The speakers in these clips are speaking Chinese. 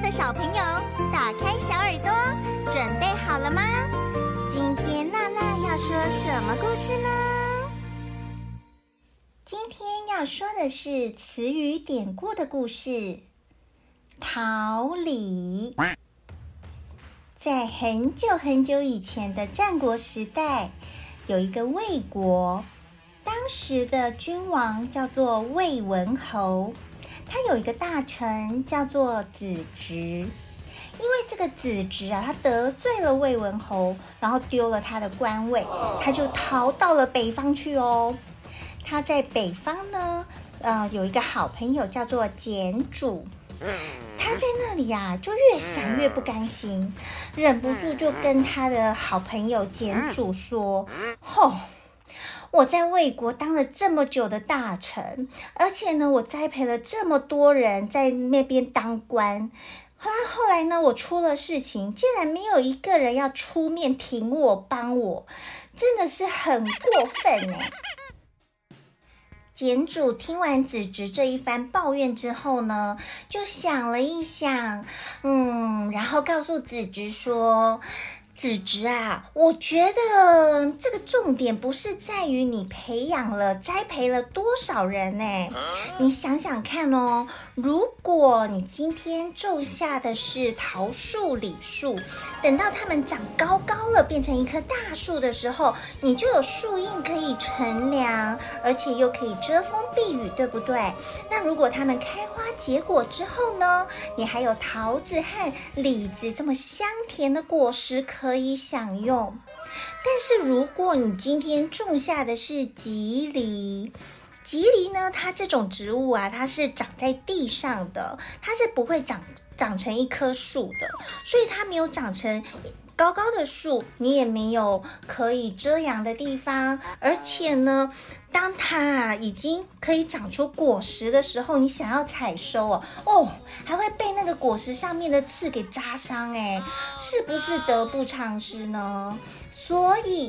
的小朋友，打开小耳朵，准备好了吗？今天娜娜要说什么故事呢？今天要说的是词语典故的故事。桃李，在很久很久以前的战国时代，有一个魏国，当时的君王叫做魏文侯。他有一个大臣叫做子侄，因为这个子侄啊，他得罪了魏文侯，然后丢了他的官位，他就逃到了北方去哦。他在北方呢，呃，有一个好朋友叫做简主，他在那里呀、啊，就越想越不甘心，忍不住就跟他的好朋友简主说：“吼。”我在魏国当了这么久的大臣，而且呢，我栽培了这么多人在那边当官。后来后来呢，我出了事情，竟然没有一个人要出面挺我、帮我，真的是很过分哎！简主听完子直这一番抱怨之后呢，就想了一想，嗯，然后告诉子直说。子侄啊，我觉得这个重点不是在于你培养了、栽培了多少人呢？你想想看哦，如果你今天种下的是桃树、李树，等到它们长高高了，变成一棵大树的时候，你就有树荫可以乘凉，而且又可以遮风避雨，对不对？那如果它们开花结果之后呢？你还有桃子和李子这么香甜的果实可。可以享用，但是如果你今天种下的是吉藜，吉藜呢，它这种植物啊，它是长在地上的，它是不会长长成一棵树的，所以它没有长成高高的树，你也没有可以遮阳的地方，而且呢。当它已经可以长出果实的时候，你想要采收哦，哦，还会被那个果实上面的刺给扎伤，哎，是不是得不偿失呢？所以，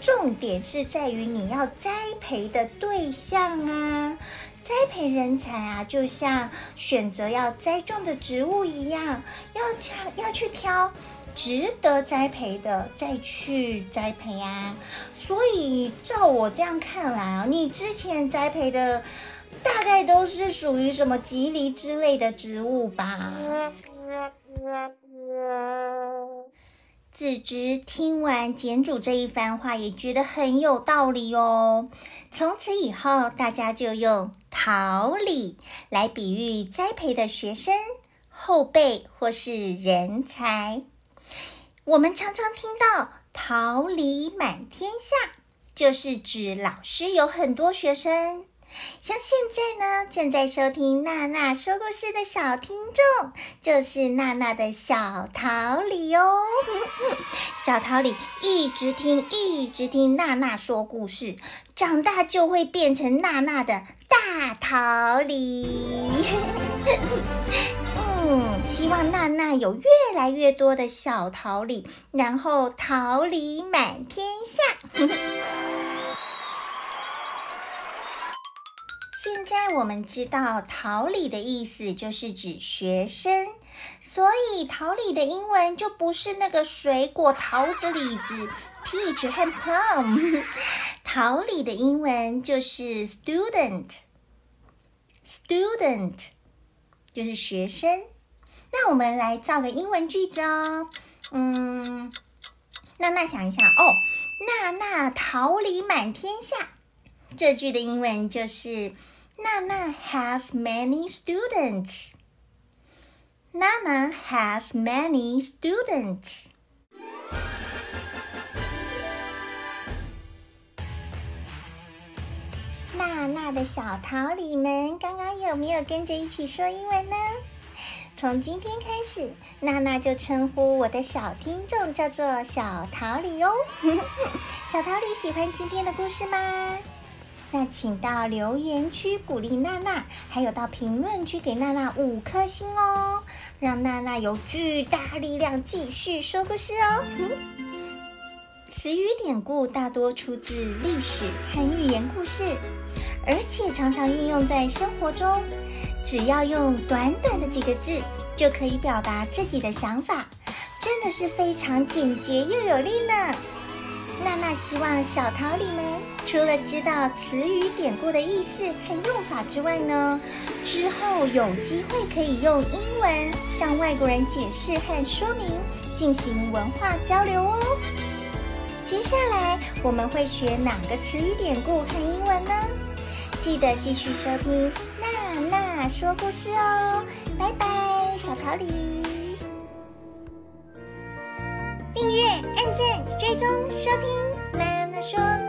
重点是在于你要栽培的对象啊，栽培人才啊，就像选择要栽种的植物一样，要挑，要去挑。值得栽培的，再去栽培啊！所以照我这样看来啊，你之前栽培的大概都是属于什么棘藜之类的植物吧？子直听完简主这一番话，也觉得很有道理哦。从此以后，大家就用桃李来比喻栽培的学生、后辈或是人才。我们常常听到“桃李满天下”，就是指老师有很多学生。像现在呢，正在收听娜娜说故事的小听众，就是娜娜的小桃李哦。小桃李一直听，一直听娜娜说故事，长大就会变成娜娜的大桃李。希望娜娜有越来越多的小桃李，然后桃李满天下。现在我们知道桃李的意思就是指学生，所以桃李的英文就不是那个水果桃子、李子 peach 和 plum，桃李的英文就是 student，student 就是学生。那我们来造个英文句子哦。嗯，娜娜想一下哦，娜娜桃李满天下。这句的英文就是娜娜 has many students。娜娜 has many students。娜娜的小桃李们，刚刚有没有跟着一起说英文呢？从今天开始，娜娜就称呼我的小听众叫做小桃李哦。小桃李喜欢今天的故事吗？那请到留言区鼓励娜娜，还有到评论区给娜娜五颗星哦，让娜娜有巨大力量继续说故事哦。词语典故大多出自历史和寓言故事，而且常常运用在生活中。只要用短短的几个字，就可以表达自己的想法，真的是非常简洁又有力呢。娜娜希望小桃李们除了知道词语典故的意思和用法之外呢，之后有机会可以用英文向外国人解释和说明，进行文化交流哦。接下来我们会学哪个词语典故和英文呢？记得继续收听。说故事哦，拜拜，小桃李。订阅、按键、追踪、收听妈妈说。